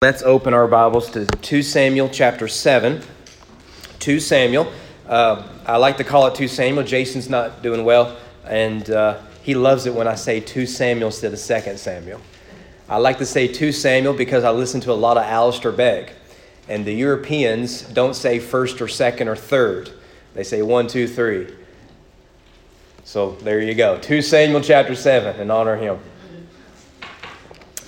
Let's open our Bibles to 2 Samuel chapter 7. 2 Samuel. Uh, I like to call it 2 Samuel. Jason's not doing well, and uh, he loves it when I say 2 Samuel instead of 2 Samuel. I like to say 2 Samuel because I listen to a lot of Alistair Begg, and the Europeans don't say first or second or third. They say one, two, three. So there you go. 2 Samuel chapter 7, and honor him.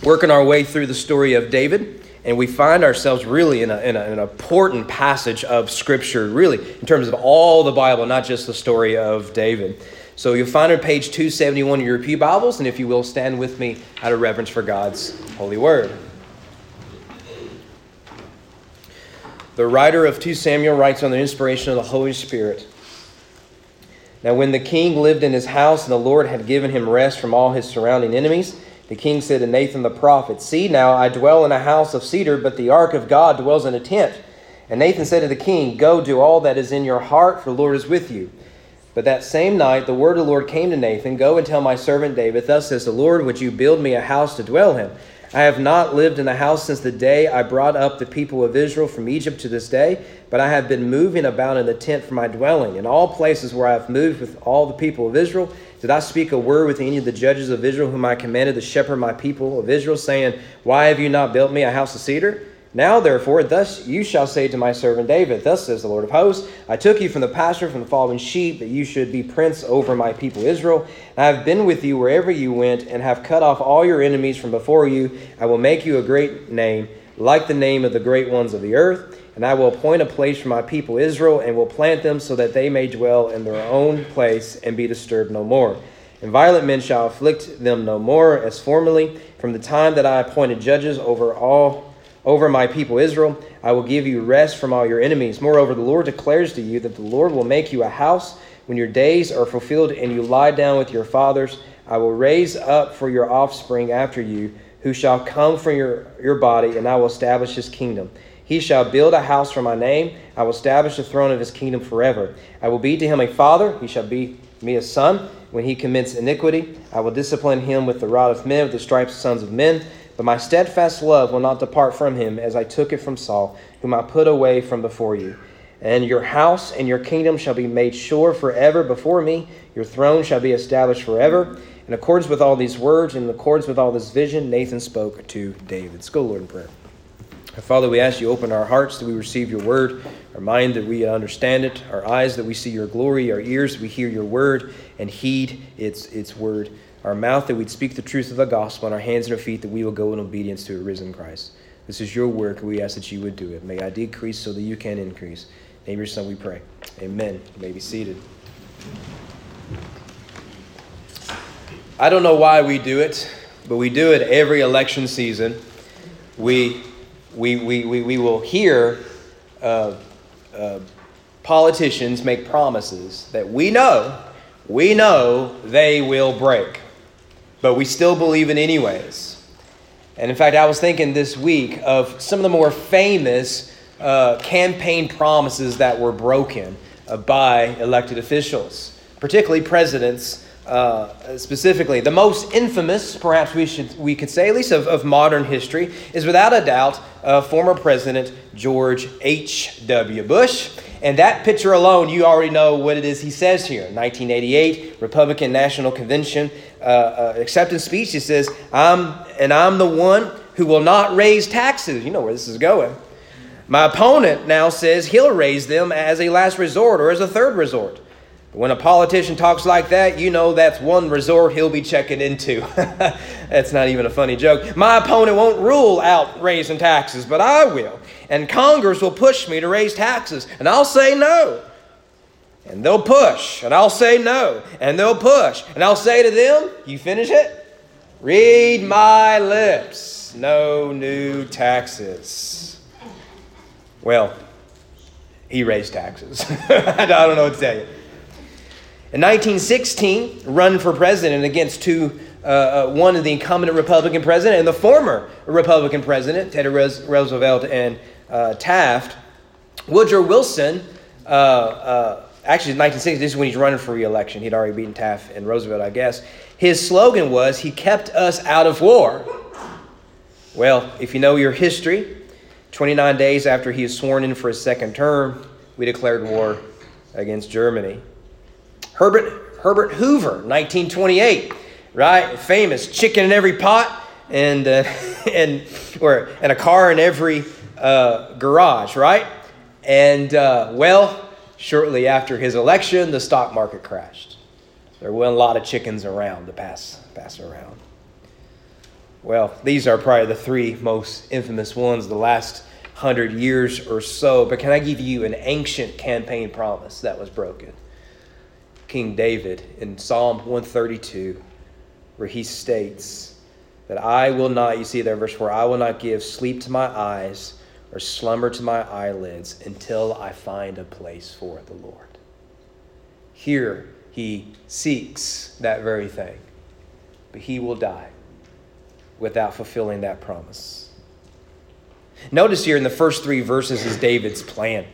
Working our way through the story of David and we find ourselves really in, a, in, a, an important passage of Scripture, really, in terms of all the Bible, not just the story of David. So you'll find it on page 271 of your Pew Bibles, and if you will, stand with me out of reverence for God's holy word. The writer of 2 Samuel writes on the inspiration of the Holy Spirit. Now, when the king lived in his house, and the Lord had given him rest from all his surrounding enemies, the king said to Nathan the prophet, See now, I dwell in a house of cedar, but the ark of God dwells in a tent. And Nathan said to the king, Go do all that is in your heart, for the Lord is with you. But that same night the word of the Lord came to Nathan, Go and tell my servant David, Thus says the Lord, Would you build me a house to dwell in? I have not lived in a house since the day I brought up the people of Israel from Egypt to this day, but I have been moving about in the tent for my dwelling. In all places where I have moved with all the people of Israel, did I speak a word with any of the judges of Israel whom I commanded to shepherd my people of Israel, saying, Why have you not built me a house of cedar? Now, therefore, thus you shall say to my servant David, Thus says the Lord of hosts, I took you from the pasture, from the following sheep, that you should be prince over my people Israel. I have been with you wherever you went, and have cut off all your enemies from before you. I will make you a great name, like the name of the great ones of the earth. And I will appoint a place for my people Israel, and will plant them so that they may dwell in their own place and be disturbed no more. And violent men shall afflict them no more, as formerly. From the time that I appointed judges over all over my people Israel, I will give you rest from all your enemies. Moreover, the Lord declares to you that the Lord will make you a house when your days are fulfilled and you lie down with your fathers. I will raise up for your offspring after you, who shall come from your, your body, and I will establish his kingdom. He shall build a house for my name. I will establish the throne of his kingdom forever. I will be to him a father. He shall be me a son. When he commits iniquity, I will discipline him with the rod of men, with the stripes of sons of men. But my steadfast love will not depart from him, as I took it from Saul, whom I put away from before you. And your house and your kingdom shall be made sure forever before me. Your throne shall be established forever. In accordance with all these words, and in accordance with all this vision, Nathan spoke to David. Let's go, Lord, in prayer. Father, we ask you open our hearts that we receive your word, our mind that we understand it, our eyes that we see your glory, our ears that we hear your word and heed its, its word, our mouth that we'd speak the truth of the gospel, and our hands and our feet that we will go in obedience to a risen Christ. This is your work, and we ask that you would do it. May I decrease so that you can increase. name your son, we pray. Amen. You may be seated. I don't know why we do it, but we do it every election season. We we, we, we, we will hear uh, uh, politicians make promises that we know, we know they will break, but we still believe in anyways. And in fact, I was thinking this week of some of the more famous uh, campaign promises that were broken uh, by elected officials, particularly presidents uh, specifically. The most infamous, perhaps we should we could say, at least of, of modern history, is without a doubt uh, former President George H. W. Bush. And that picture alone, you already know what it is he says here. 1988 Republican National Convention uh, uh, acceptance speech. He says, "I'm and I'm the one who will not raise taxes." You know where this is going. My opponent now says he'll raise them as a last resort or as a third resort. When a politician talks like that, you know that's one resort he'll be checking into. that's not even a funny joke. My opponent won't rule out raising taxes, but I will. And Congress will push me to raise taxes, and I'll say no. And they'll push, and I'll say no. And they'll push, and I'll say to them, You finish it? Read my lips. No new taxes. Well, he raised taxes. I don't know what to tell you. In 1916, run for president against two, uh, uh, one of the incumbent Republican president and the former Republican president, Teddy Roosevelt and uh, Taft. Woodrow Wilson, uh, uh, actually, in 1960, this is when he's running for reelection. He'd already beaten Taft and Roosevelt, I guess. His slogan was, He kept us out of war. Well, if you know your history, 29 days after he is sworn in for his second term, we declared war against Germany. Herbert, Herbert Hoover, 1928, right? Famous chicken in every pot and, uh, and, or, and a car in every uh, garage, right? And uh, well, shortly after his election, the stock market crashed. There weren't a lot of chickens around to pass, pass around. Well, these are probably the three most infamous ones the last hundred years or so. But can I give you an ancient campaign promise that was broken? King David in Psalm 132, where he states that I will not, you see there, verse 4, I will not give sleep to my eyes or slumber to my eyelids until I find a place for the Lord. Here he seeks that very thing, but he will die without fulfilling that promise. Notice here in the first three verses is David's plan.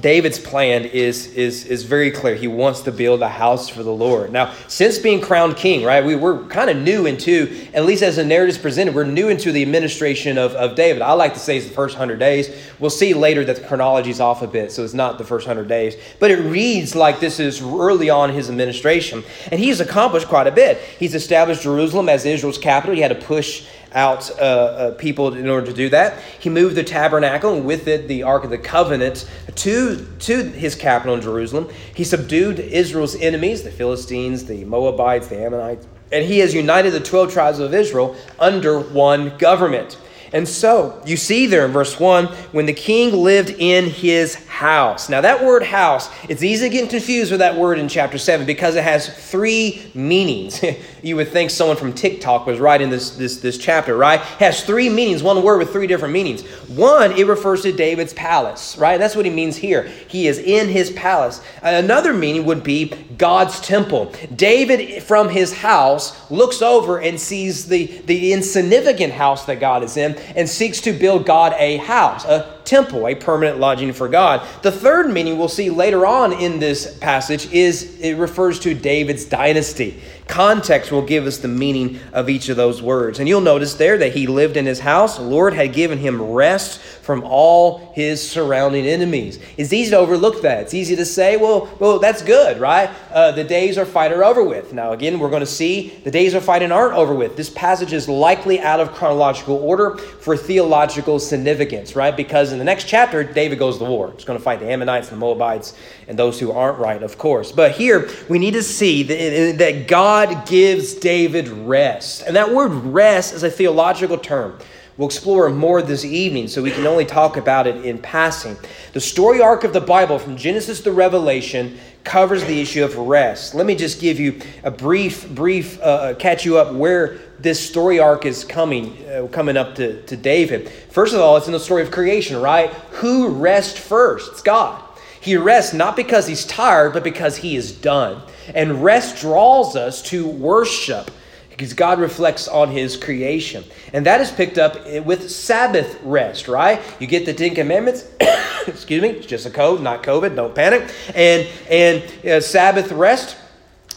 David's plan is, is, is very clear. He wants to build a house for the Lord. Now, since being crowned king, right, we, we're kind of new into, at least as the narrative is presented, we're new into the administration of, of David. I like to say it's the first 100 days. We'll see later that the chronology is off a bit, so it's not the first 100 days. But it reads like this is early on his administration. And he's accomplished quite a bit. He's established Jerusalem as Israel's capital. He had to push out uh, uh, people in order to do that. He moved the tabernacle and with it the Ark of the Covenant to, to his capital in Jerusalem. He subdued Israel's enemies, the Philistines, the Moabites, the Ammonites, and he has united the 12 tribes of Israel under one government. And so, you see there in verse 1, when the king lived in his house. Now, that word house, it's easy to get confused with that word in chapter 7 because it has three meanings. you would think someone from TikTok was writing this, this, this chapter, right? It has three meanings, one word with three different meanings. One, it refers to David's palace, right? That's what he means here. He is in his palace. Another meaning would be God's temple. David, from his house, looks over and sees the, the insignificant house that God is in and seeks to build God a house, a temple, a permanent lodging for God. The third meaning we'll see later on in this passage is it refers to David's dynasty. Context will give us the meaning of each of those words. And you'll notice there that he lived in his house. The Lord had given him rest from all his surrounding enemies. It's easy to overlook that. It's easy to say, well, well that's good, right? Uh, the days of fight are over with. Now, again, we're going to see the days of fighting aren't over with. This passage is likely out of chronological order for theological significance, right? Because in the next chapter, David goes to war. He's going to fight the Ammonites and the Moabites and those who aren't right, of course. But here, we need to see that, that God gives David rest. And that word rest is a theological term. We'll explore more this evening, so we can only talk about it in passing. The story arc of the Bible, from Genesis to Revelation, covers the issue of rest. Let me just give you a brief, brief, uh, uh catch you up where this story arc is coming, uh, coming up to, to David. First of all, it's in the story of creation, right? Who rests first? It's God. He rests not because he's tired, but because he is done. And rest draws us to worship because God reflects on his creation. And that is picked up with Sabbath rest, right? You get the Ten Commandments. Excuse me, it's just a code, not COVID, don't panic. And, and uh, Sabbath rest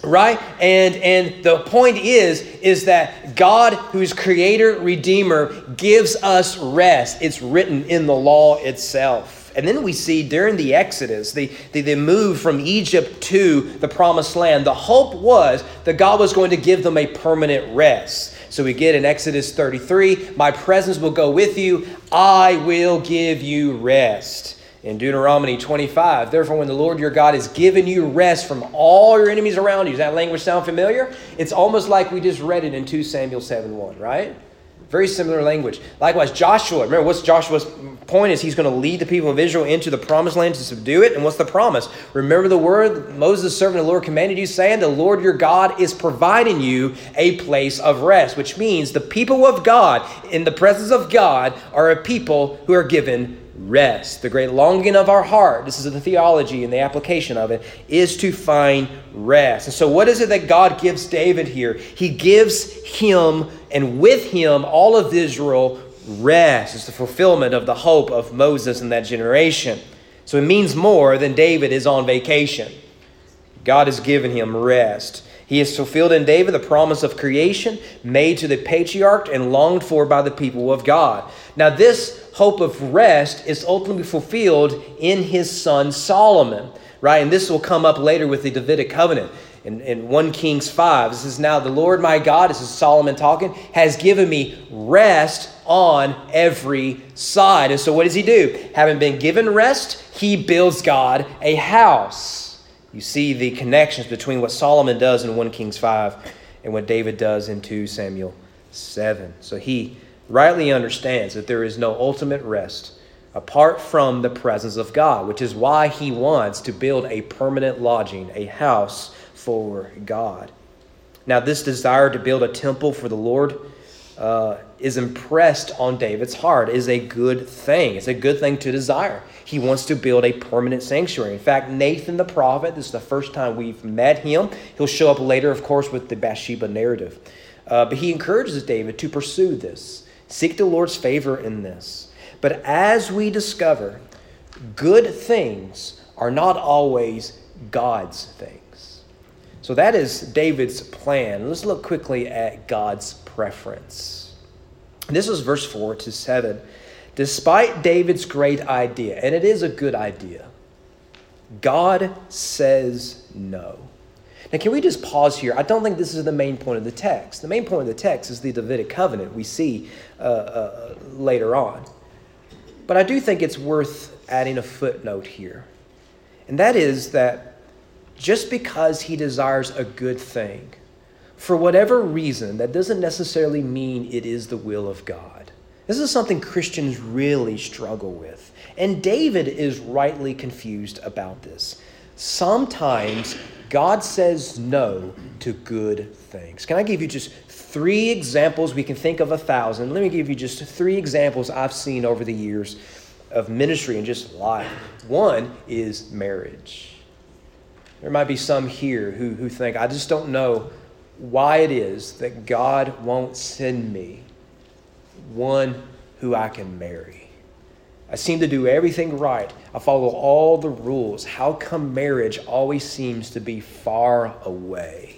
right and and the point is is that god who's creator redeemer gives us rest it's written in the law itself and then we see during the Exodus, the, the, the, move from Egypt to the promised land, the hope was that God was going to give them a permanent rest. So we get in Exodus 33 My presence will go with you, I will give you rest. In Deuteronomy 25, therefore, when the Lord your God has given you rest from all your enemies around you, does that language sound familiar? It's almost like we just read it in 2 Samuel 7 1, right? Very similar language. Likewise, Joshua. Remember, what's Joshua's point is he's going to lead the people of Israel into the promised land to subdue it. And what's the promise? Remember the word Moses, servant of the Lord, commanded you, saying, The Lord your God is providing you a place of rest, which means the people of God, in the presence of God, are a people who are given rest. The great longing of our heart, this is the theology and the application of it, is to find rest. And so, what is it that God gives David here? He gives him and with him all of Israel rest. It's the fulfillment of the hope of Moses and that generation. So, it means more than David is on vacation. God has given him rest. He has fulfilled in David the promise of creation made to the patriarch and longed for by the people of God. Now, this hope of rest is ultimately fulfilled in his son Solomon, right? And this will come up later with the Davidic covenant. In, in 1 Kings 5, this is now the Lord my God, this is Solomon talking, has given me rest on every side. And so, what does he do? Having been given rest, he builds God a house. You see the connections between what Solomon does in 1 Kings 5 and what David does in 2 Samuel 7. So, he rightly understands that there is no ultimate rest apart from the presence of God, which is why he wants to build a permanent lodging, a house for God. Now, this desire to build a temple for the Lord uh, is impressed on David's heart is a good thing. It's a good thing to desire. He wants to build a permanent sanctuary. In fact, Nathan the prophet, this is the first time we've met him. He'll show up later, of course, with the Bathsheba narrative. Uh, but he encourages David to pursue this. Seek the Lord's favor in this. But as we discover, good things are not always God's things. So that is David's plan. Let's look quickly at God's preference. This is verse 4 to 7. Despite David's great idea, and it is a good idea, God says no. Now, can we just pause here? I don't think this is the main point of the text. The main point of the text is the Davidic covenant we see uh, uh, later on. But I do think it's worth adding a footnote here. And that is that just because he desires a good thing, for whatever reason, that doesn't necessarily mean it is the will of God. This is something Christians really struggle with. And David is rightly confused about this. Sometimes God says no to good things. Can I give you just three examples? We can think of a thousand. Let me give you just three examples I've seen over the years of ministry and just life. One is marriage. There might be some here who, who think, I just don't know why it is that God won't send me one who I can marry. I seem to do everything right. I follow all the rules. How come marriage always seems to be far away?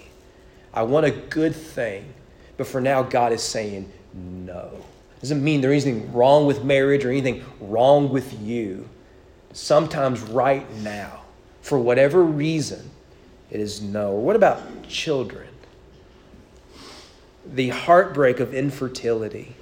I want a good thing, but for now, God is saying no. Doesn't mean there's anything wrong with marriage or anything wrong with you. Sometimes, right now, for whatever reason, it is no. What about children? The heartbreak of infertility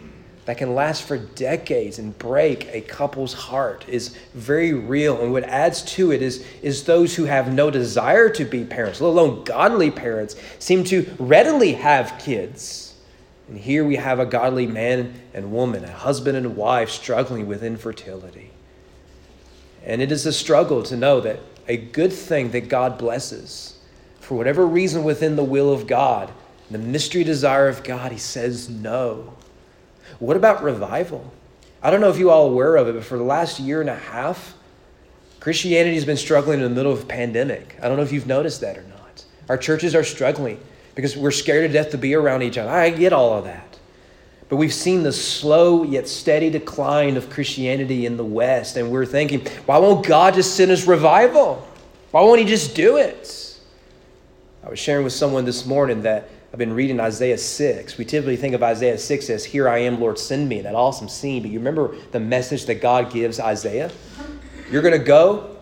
that can last for decades and break a couple's heart is very real. And what adds to it is, is those who have no desire to be parents, let alone godly parents, seem to readily have kids. And here we have a godly man and woman, a husband and wife struggling with infertility. And it is a struggle to know that a good thing that God blesses, for whatever reason within the will of God, the mystery desire of God, He says no. What about revival? I don't know if you all are aware of it, but for the last year and a half, Christianity has been struggling in the middle of a pandemic. I don't know if you've noticed that or not. Our churches are struggling because we're scared to death to be around each other. I get all of that. But we've seen the slow yet steady decline of Christianity in the West, and we're thinking, why won't God just send us revival? Why won't He just do it? I was sharing with someone this morning that I've been reading Isaiah 6. We typically think of Isaiah 6 as, Here I am, Lord, send me, that awesome scene. But you remember the message that God gives Isaiah? You're going to go,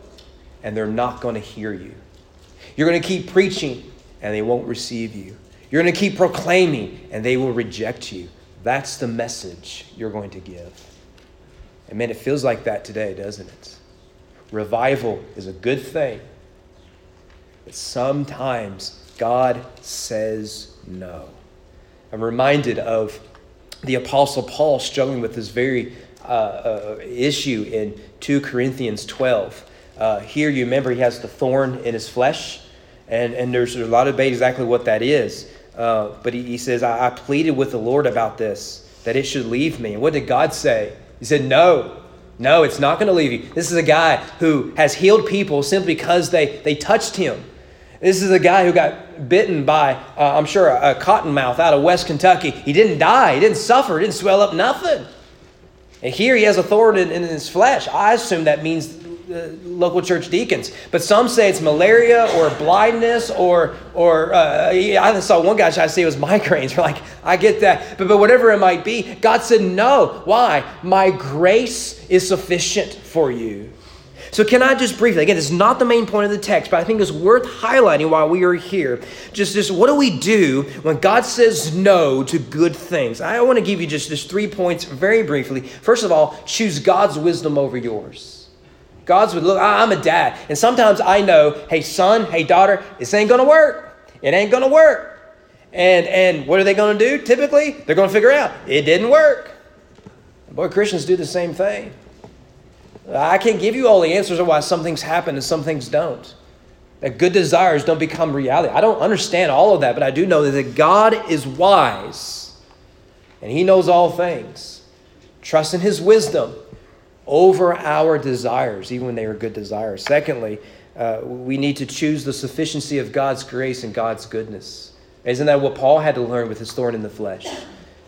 and they're not going to hear you. You're going to keep preaching, and they won't receive you. You're going to keep proclaiming, and they will reject you. That's the message you're going to give. And man, it feels like that today, doesn't it? Revival is a good thing, but sometimes God says no. I'm reminded of the Apostle Paul struggling with this very uh, uh, issue in 2 Corinthians 12. Uh, here, you remember he has the thorn in his flesh, and, and there's a lot of debate exactly what that is. Uh, but he, he says, I, I pleaded with the Lord about this, that it should leave me. And what did God say? He said, No, no, it's not going to leave you. This is a guy who has healed people simply because they, they touched him. This is a guy who got bitten by, uh, I'm sure, a, a cottonmouth out of West Kentucky. He didn't die, he didn't suffer, he didn't swell up, nothing. And here he has a thorn in, in his flesh. I assume that means uh, local church deacons. But some say it's malaria or blindness or, or uh, I saw one guy try to say it was migraines. We're like, I get that. But, but whatever it might be, God said, no. Why? My grace is sufficient for you. So, can I just briefly, again, it's not the main point of the text, but I think it's worth highlighting while we are here. Just, just what do we do when God says no to good things? I want to give you just, just three points very briefly. First of all, choose God's wisdom over yours. God's would look, I'm a dad, and sometimes I know, hey, son, hey, daughter, this ain't gonna work. It ain't gonna work. And and what are they gonna do? Typically, they're gonna figure out it didn't work. Boy, Christians do the same thing. I can't give you all the answers of why some things happen and some things don't. That good desires don't become reality. I don't understand all of that, but I do know that God is wise and He knows all things. Trust in His wisdom over our desires, even when they are good desires. Secondly, uh, we need to choose the sufficiency of God's grace and God's goodness. Isn't that what Paul had to learn with his thorn in the flesh?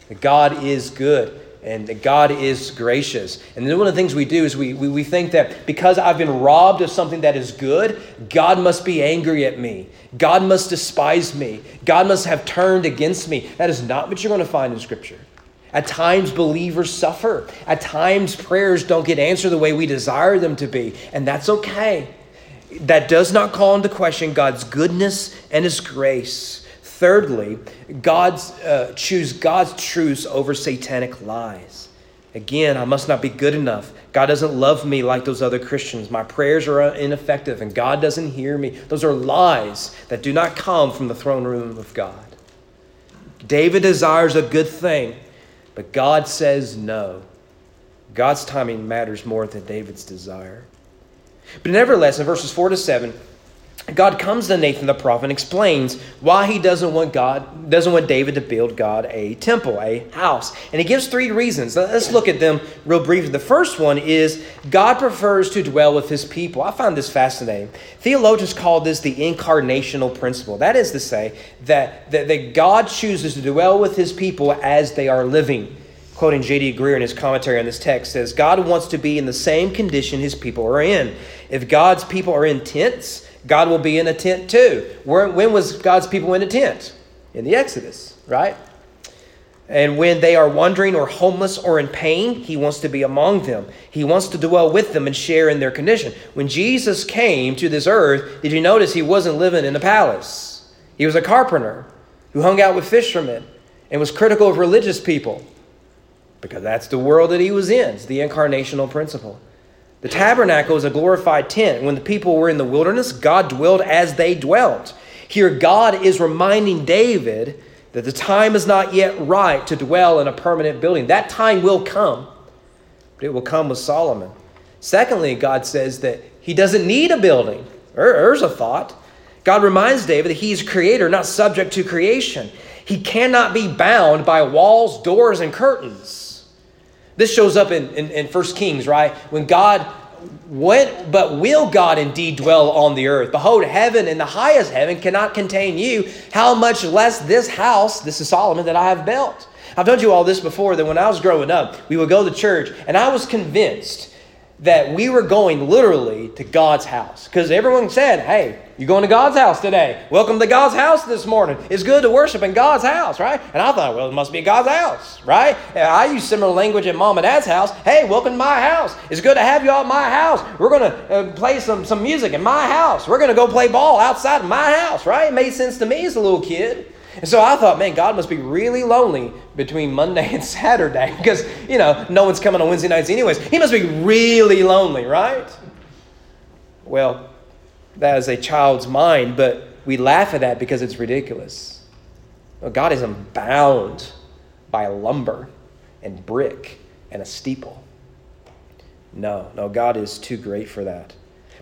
That God is good and God is gracious. And then one of the things we do is we, we, we think that because I've been robbed of something that is good, God must be angry at me. God must despise me. God must have turned against me. That is not what you're going to find in Scripture. At times, believers suffer. At times, prayers don't get answered the way we desire them to be. And that's okay. That does not call into question God's goodness and His grace. Thirdly, God's, uh, choose God's truths over satanic lies. Again, I must not be good enough. God doesn't love me like those other Christians. My prayers are ineffective and God doesn't hear me. Those are lies that do not come from the throne room of God. David desires a good thing, but God says no. God's timing matters more than David's desire. But nevertheless, in verses 4 to 7, God comes to Nathan the prophet and explains why he doesn't want God, doesn't want David to build God a temple, a house. And he gives three reasons. Let's look at them real briefly. The first one is God prefers to dwell with his people. I find this fascinating. Theologians call this the incarnational principle. That is to say, that, that, that God chooses to dwell with his people as they are living. Quoting J.D. Greear in his commentary on this text says, God wants to be in the same condition his people are in. If God's people are in tents, God will be in a tent too. Where, when was God's people in a tent? In the Exodus, right? And when they are wandering or homeless or in pain, he wants to be among them. He wants to dwell with them and share in their condition. When Jesus came to this earth, did you notice he wasn't living in a palace? He was a carpenter who hung out with fishermen and was critical of religious people because that's the world that he was in. It's the incarnational principle. The tabernacle is a glorified tent. When the people were in the wilderness, God dwelled as they dwelt. Here, God is reminding David that the time is not yet right to dwell in a permanent building. That time will come, but it will come with Solomon. Secondly, God says that he doesn't need a building. There's a thought. God reminds David that he's creator, not subject to creation. He cannot be bound by walls, doors, and curtains. This shows up in, in, in 1 Kings, right? When God went, but will God indeed dwell on the earth? Behold, heaven and the highest heaven cannot contain you. How much less this house, this is Solomon, that I have built. I've told you all this before that when I was growing up, we would go to church, and I was convinced that we were going literally to God's house. Because everyone said, hey, you're going to God's house today. Welcome to God's house this morning. It's good to worship in God's house, right? And I thought, well, it must be God's house, right? I use similar language at mom and dad's house. Hey, welcome to my house. It's good to have you all at my house. We're going to uh, play some, some music in my house. We're going to go play ball outside of my house, right? It made sense to me as a little kid. And so I thought, man, God must be really lonely between Monday and Saturday because, you know, no one's coming on Wednesday nights anyways. He must be really lonely, right? Well, that is a child's mind, but we laugh at that because it's ridiculous. Well, God isn't bound by lumber and brick and a steeple. No, no, God is too great for that.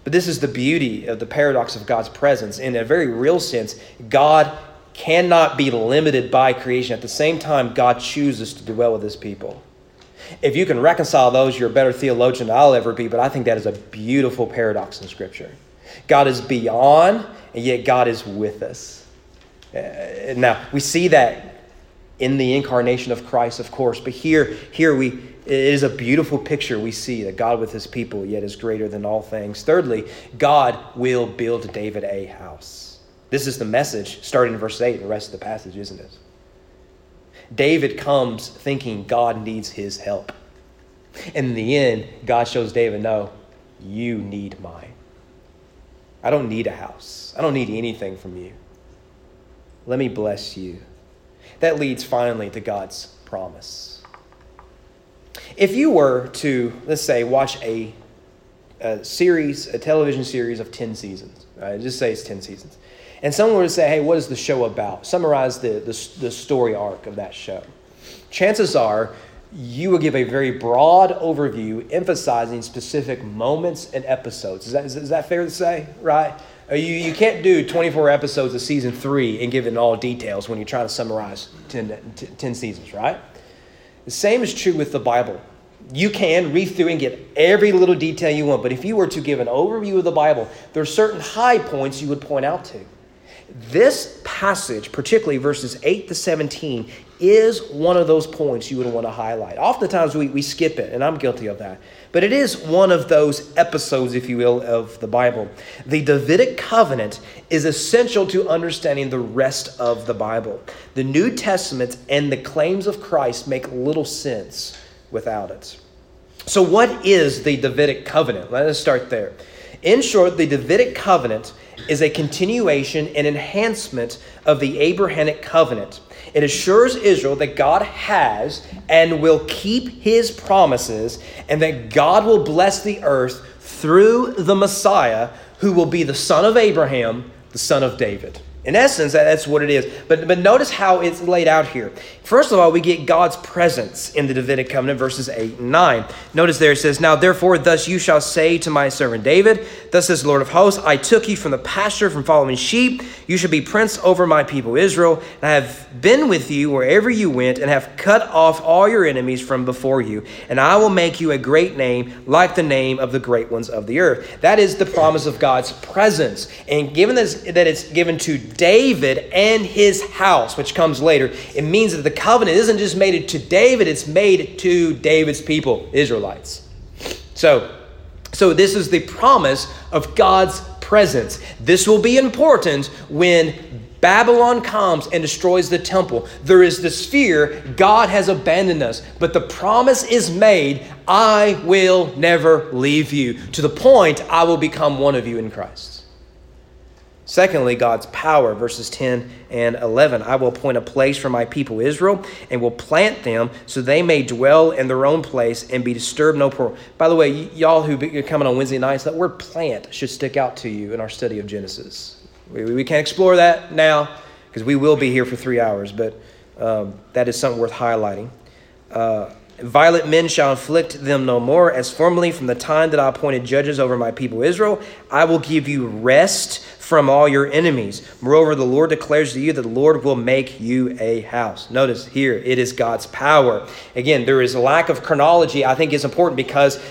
But this is the beauty of the paradox of God's presence. In a very real sense, God cannot be limited by creation. At the same time, God chooses to dwell with his people. If you can reconcile those, you're a better theologian than I'll ever be, but I think that is a beautiful paradox in Scripture. God is beyond, and yet God is with us. Uh, now, we see that in the incarnation of Christ, of course, but here, here we, it is a beautiful picture we see that God with his people yet is greater than all things. Thirdly, God will build David a house. This is the message starting in verse 8 and the rest of the passage, isn't it? David comes thinking God needs his help. In the end, God shows David, no, you need mine. I don't need a house. I don't need anything from you. Let me bless you. That leads finally to God's promise. If you were to, let's say, watch a, a series, a television series of 10 seasons, right? just say it's 10 seasons, and someone were to say, hey, what is the show about? Summarize the, the, the story arc of that show. Chances are you will give a very broad overview emphasizing specific moments and episodes. Is that, is, is that fair to say? Right? Uh, you, you can't do 24 episodes of season three and give it all details when you're trying to summarize 10, 10 seasons, right? The same is true with the Bible. You can read through and get every little detail you want, but if you were to give an overview of the Bible, there are certain high points you would point out to. This passage, particularly verses 8 to 17, is one of those points you would want to highlight. Oftentimes we, we skip it, and I'm guilty of that. But it is one of those episodes, if you will, of the Bible. The Davidic covenant is essential to understanding the rest of the Bible. The New Testament and the claims of Christ make little sense without it. So, what is the Davidic covenant? Let us start there. In short, the Davidic covenant is a continuation and enhancement of the Abrahamic covenant. It assures Israel that God has and will keep his promises and that God will bless the earth through the Messiah who will be the son of Abraham, the son of David. In essence, that's what it is. But, but notice how it's laid out here. First of all, we get God's presence in the Davidic covenant, verses 8 and 9. Notice there it says, Now therefore, thus you shall say to my servant David, Thus says the Lord of hosts, I took you from the pasture, from following sheep. You shall be prince over my people Israel. And I have been with you wherever you went, and have cut off all your enemies from before you. And I will make you a great name, like the name of the great ones of the earth. That is the promise of God's presence. And given that it's given to David and his house, which comes later, it means that the covenant isn't just made to David, it's made to David's people, Israelites. So, so this is the promise of God's presence. This will be important when Babylon comes and destroys the temple. There is this fear God has abandoned us, but the promise is made I will never leave you, to the point I will become one of you in Christ. Secondly, God's power, verses 10 and 11. I will appoint a place for my people Israel and will plant them so they may dwell in their own place and be disturbed no more. By the way, y'all who are coming on Wednesday nights, that word plant should stick out to you in our study of Genesis. We, we can't explore that now because we will be here for three hours, but um, that is something worth highlighting. Uh, Violent men shall afflict them no more, as formerly from the time that I appointed judges over my people Israel. I will give you rest from all your enemies. Moreover, the Lord declares to you that the Lord will make you a house. Notice here, it is God's power. Again, there is a lack of chronology. I think is important because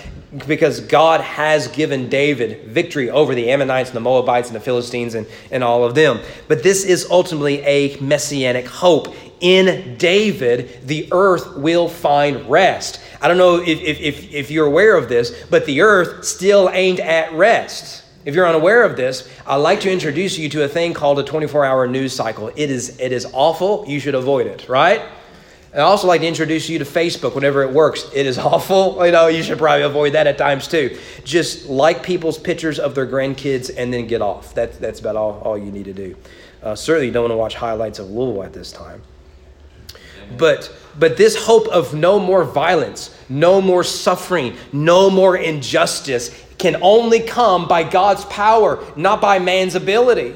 because God has given David victory over the Ammonites and the Moabites and the Philistines and, and all of them. But this is ultimately a messianic hope. In David, the earth will find rest. I don't know if, if, if, you're aware of this, but the earth still ain't at rest. If you're unaware of this, I'd like to introduce you to a thing called a 24 hour news cycle. It is, it is awful. You should avoid it, right? I also like to introduce you to Facebook whenever it works. It is awful. You know, you should probably avoid that at times too. Just like people's pictures of their grandkids and then get off. That, that's about all, all you need to do. Uh, certainly, you don't want to watch highlights of Louisville at this time. But but this hope of no more violence, no more suffering, no more injustice can only come by God's power, not by man's ability.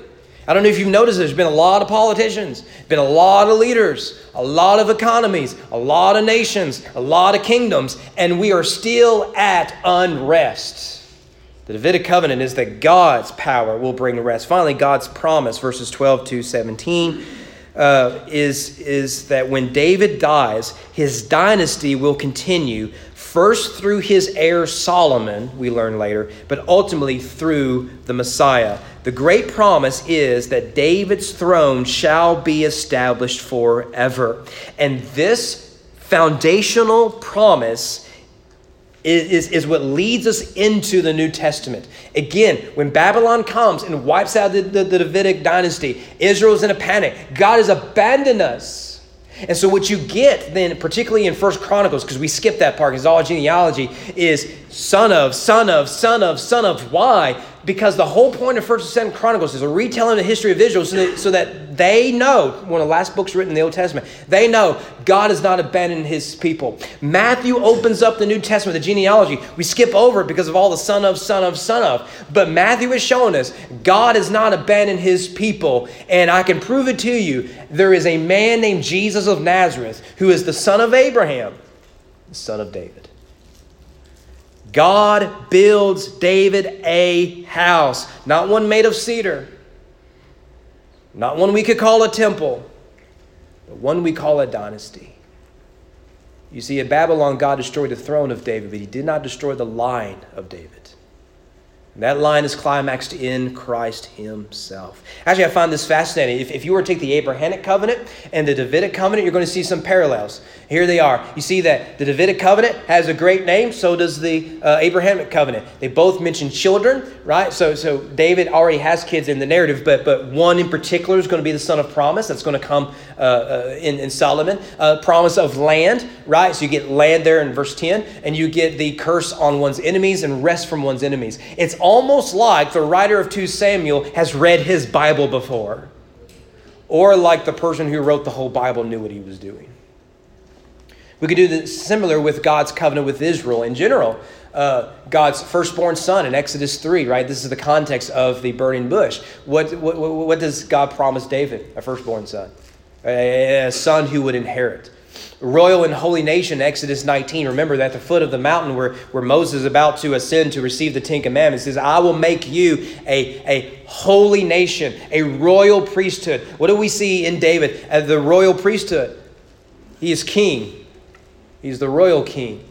I don't know if you've noticed there's been a lot of politicians, been a lot of leaders, a lot of economies, a lot of nations, a lot of kingdoms, and we are still at unrest. The Davidic covenant is that God's power will bring rest. Finally, God's promise, verses 12 to 17, uh, is, is that when David dies, his dynasty will continue first through his heir Solomon, we learn later, but ultimately through the Messiah. The great promise is that David's throne shall be established forever. And this foundational promise is, is, what leads us into the New Testament. Again, when Babylon comes and wipes out the, the, the Davidic dynasty, Israel's in a panic. God has abandoned us. And so what you get then, particularly in First Chronicles, because we skip that part, because all genealogy is son of, son of, son of, son of. Why? Because the whole point of First and Second Chronicles is a retelling of the history of Israel, so that, so that they know one of the last books written in the Old Testament. They know God has not abandoned His people. Matthew opens up the New Testament, the genealogy. We skip over it because of all the son of, son of, son of. But Matthew is showing us God has not abandoned His people, and I can prove it to you. There is a man named Jesus of Nazareth who is the son of Abraham, the son of David. God builds David a house, not one made of cedar, not one we could call a temple, but one we call a dynasty. You see, at Babylon, God destroyed the throne of David, but he did not destroy the line of David. That line is climaxed in Christ Himself. Actually, I find this fascinating. If, if you were to take the Abrahamic covenant and the Davidic covenant, you're going to see some parallels. Here they are. You see that the Davidic covenant has a great name, so does the uh, Abrahamic covenant. They both mention children, right? So, so David already has kids in the narrative, but, but one in particular is going to be the son of promise that's going to come uh, uh, in, in Solomon. Uh, promise of land, right? So you get land there in verse 10, and you get the curse on one's enemies and rest from one's enemies. It's almost like the writer of 2 Samuel has read his Bible before, or like the person who wrote the whole Bible knew what he was doing. We could do the similar with God's covenant with Israel in general. Uh, God's firstborn son in Exodus 3, right? This is the context of the burning bush. What, what, what does God promise David? A firstborn son, a, a son who would inherit. Royal and holy nation, Exodus 19. Remember that at the foot of the mountain where, where Moses is about to ascend to receive the Ten Commandments says, I will make you a, a holy nation, a royal priesthood. What do we see in David as the royal priesthood? He is king. He's the royal king,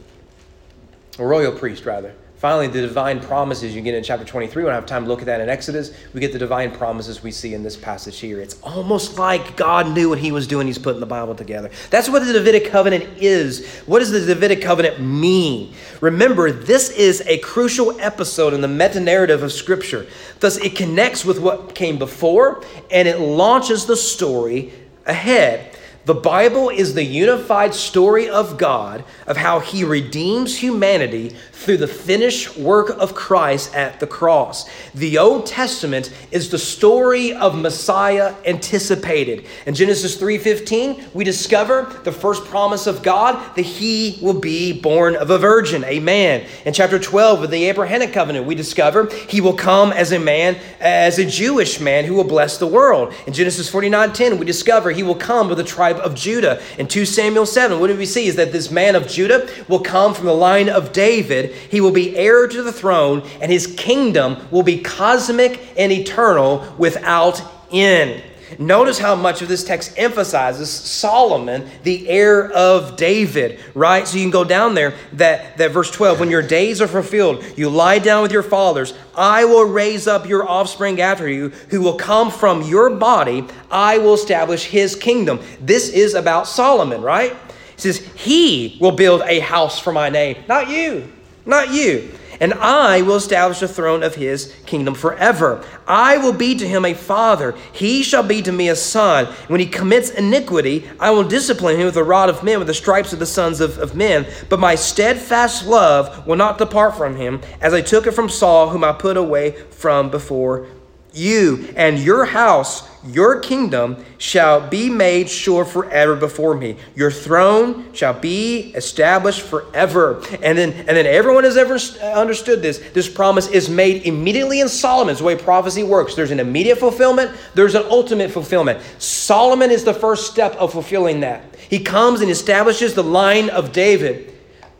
a royal priest, rather. Finally, the divine promises you get in chapter 23. We don't have time to look at that in Exodus. We get the divine promises we see in this passage here. It's almost like God knew what he was doing. He's putting the Bible together. That's what the Davidic covenant is. What does the Davidic covenant mean? Remember, this is a crucial episode in the meta narrative of Scripture. Thus, it connects with what came before and it launches the story ahead. The Bible is the unified story of God of how he redeems humanity through the finished work of Christ at the cross. The Old Testament is the story of Messiah anticipated. In Genesis 3:15, we discover the first promise of God that he will be born of a virgin, a man. In chapter 12 of the Abrahamic covenant, we discover he will come as a man, as a Jewish man who will bless the world. In Genesis 49:10, we discover he will come with the tribe of Judah. In 2 Samuel 7, what do we see is that this man of Judah will come from the line of David he will be heir to the throne, and his kingdom will be cosmic and eternal without end. Notice how much of this text emphasizes Solomon, the heir of David, right? So you can go down there, that, that verse 12, when your days are fulfilled, you lie down with your fathers, I will raise up your offspring after you, who will come from your body, I will establish his kingdom. This is about Solomon, right? He says, He will build a house for my name, not you not you. And I will establish the throne of his kingdom forever. I will be to him a father. He shall be to me a son. When he commits iniquity, I will discipline him with the rod of men, with the stripes of the sons of, of men. But my steadfast love will not depart from him, as I took it from Saul, whom I put away from before you. And your house your kingdom shall be made sure forever before me. Your throne shall be established forever. And then, and then everyone has ever uh, understood this. This promise is made immediately in Solomon's way prophecy works. There's an immediate fulfillment, there's an ultimate fulfillment. Solomon is the first step of fulfilling that. He comes and establishes the line of David.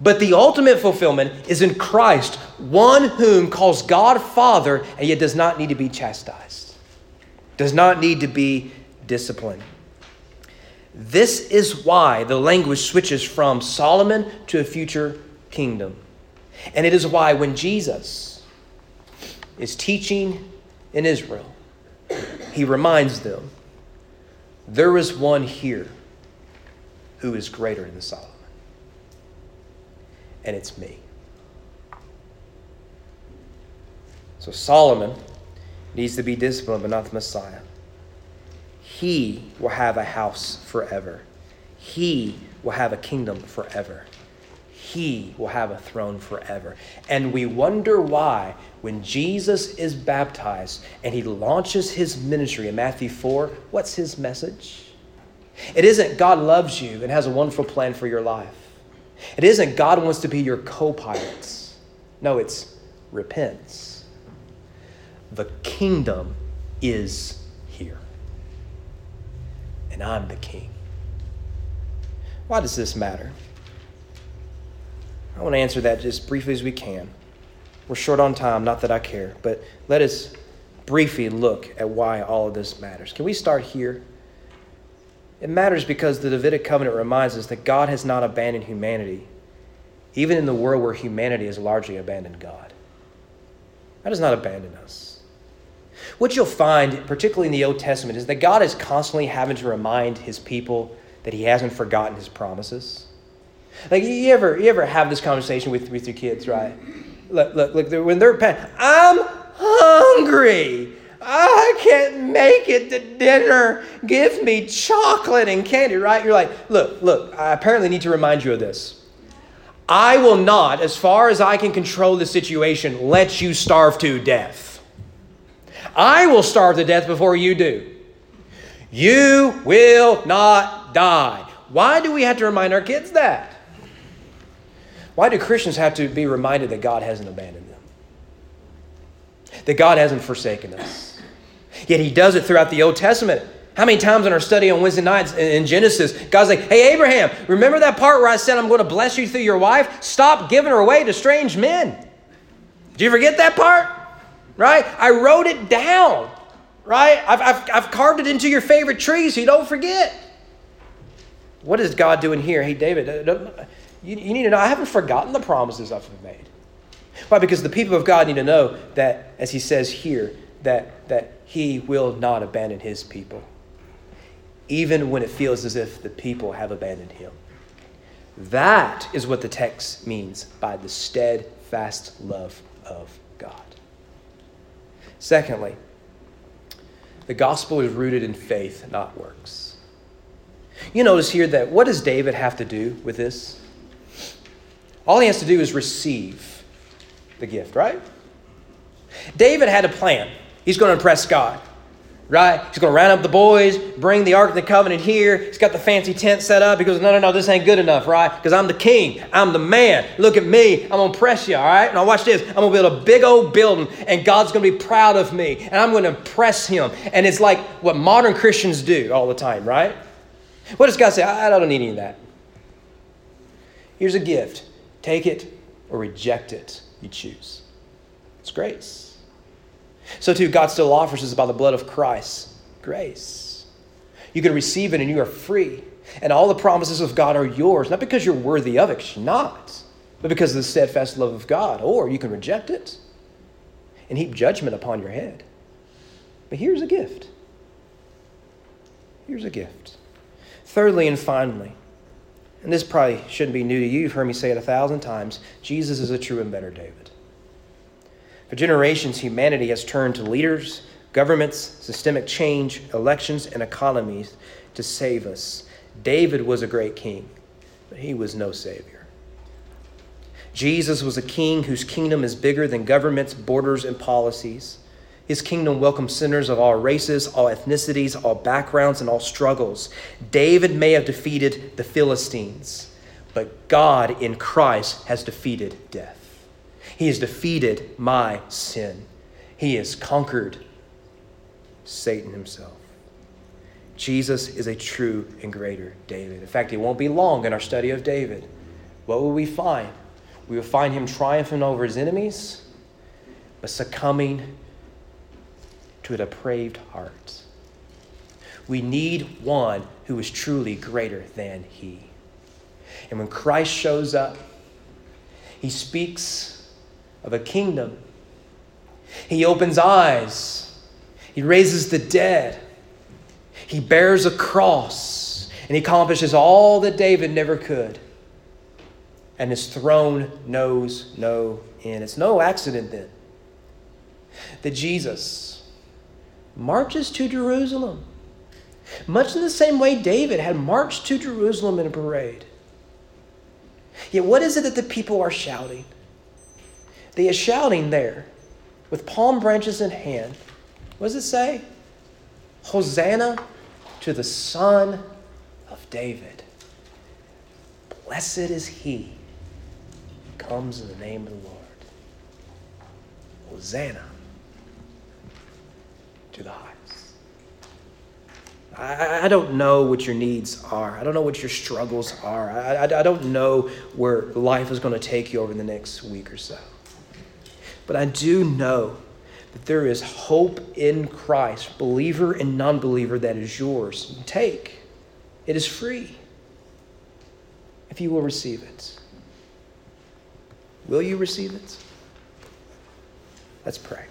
But the ultimate fulfillment is in Christ, one whom calls God Father and yet does not need to be chastised does not need to be disciplined. This is why the language switches from Solomon to a future kingdom. And it is why when Jesus is teaching in Israel, he reminds them there is one here who is greater than Solomon, and it's me. So Solomon needs to be disciplined, but not the Messiah. He will have a house forever. He will have a kingdom forever. He will have a throne forever. And we wonder why, when Jesus is baptized and he launches his ministry in Matthew 4, what's his message? It isn't God loves you and has a wonderful plan for your life. It isn't God wants to be your co pilot. No, it's repents. The kingdom is here. And I'm the king. Why does this matter? I want to answer that just briefly as we can. We're short on time, not that I care, but let us briefly look at why all of this matters. Can we start here? It matters because the Davidic covenant reminds us that God has not abandoned humanity, even in the world where humanity has largely abandoned God. God does not abandon us. What you'll find, particularly in the Old Testament, is that God is constantly having to remind his people that he hasn't forgotten his promises. Like you ever you ever have this conversation with, with your kids, right? Look, look, look, when they're I'm hungry. I can't make it to dinner. Give me chocolate and candy, right? You're like, look, look, I apparently need to remind you of this. I will not, as far as I can control the situation, let you starve to death. I will starve to death before you do. You will not die. Why do we have to remind our kids that? Why do Christians have to be reminded that God hasn't abandoned them? That God hasn't forsaken us? Yet He does it throughout the Old Testament. How many times in our study on Wednesday nights in Genesis, God's like, hey, Abraham, remember that part where I said I'm going to bless you through your wife? Stop giving her away to strange men. Did you forget that part? Right? I wrote it down. Right? I've, I've, I've carved it into your favorite tree so you don't forget. What is God doing here? Hey, David, uh, you, you need to know I haven't forgotten the promises I've made. Why? Because the people of God need to know that, as he says here, that, that he will not abandon his people, even when it feels as if the people have abandoned him. That is what the text means by the steadfast love of God. Secondly, the gospel is rooted in faith, not works. You notice here that what does David have to do with this? All he has to do is receive the gift, right? David had a plan. He's going to impress God, right? He's going to round up the boys, bring the Ark of the Covenant here. He's got the fancy tent set up. He goes, No, no, no, this ain't good enough, right? Because I'm the king. I'm the man. Look at me. I'm going to impress you, all right? Now, watch this. I'm going to build a big old building, and God's going to be proud of me, and I'm going to impress him. And it's like what modern Christians do all the time, right? What does God say? I don't need any of that. Here's a gift Take it or reject it. You choose. It's grace. So, too, God still offers us by the blood of Christ grace. You can receive it and you are free. And all the promises of God are yours, not because you're worthy of it, not, but because of the steadfast love of God. Or you can reject it and heap judgment upon your head. But here's a gift. Here's a gift. Thirdly and finally, and this probably shouldn't be new to you, you've heard me say it a thousand times Jesus is a true and better David. For generations, humanity has turned to leaders, governments, systemic change, elections, and economies to save us. David was a great king, but he was no savior. Jesus was a king whose kingdom is bigger than governments, borders, and policies. His kingdom welcomes sinners of all races, all ethnicities, all backgrounds, and all struggles. David may have defeated the Philistines, but God in Christ has defeated death. He has defeated my sin. He has conquered Satan himself. Jesus is a true and greater David. In fact, it won't be long in our study of David. What will we find? We will find him triumphing over his enemies, but succumbing to a depraved heart. We need one who is truly greater than he. And when Christ shows up, he speaks of a kingdom. He opens eyes. He raises the dead. He bears a cross. And he accomplishes all that David never could. And his throne knows no end. It's no accident then that Jesus marches to Jerusalem, much in the same way David had marched to Jerusalem in a parade. Yet, what is it that the people are shouting? They are shouting there with palm branches in hand. What does it say? Hosanna to the Son of David. Blessed is he who comes in the name of the Lord. Hosanna to the highest. I, I don't know what your needs are. I don't know what your struggles are. I, I, I don't know where life is going to take you over the next week or so. But I do know that there is hope in Christ, believer and non believer, that is yours. Take, it is free if you will receive it. Will you receive it? Let's pray.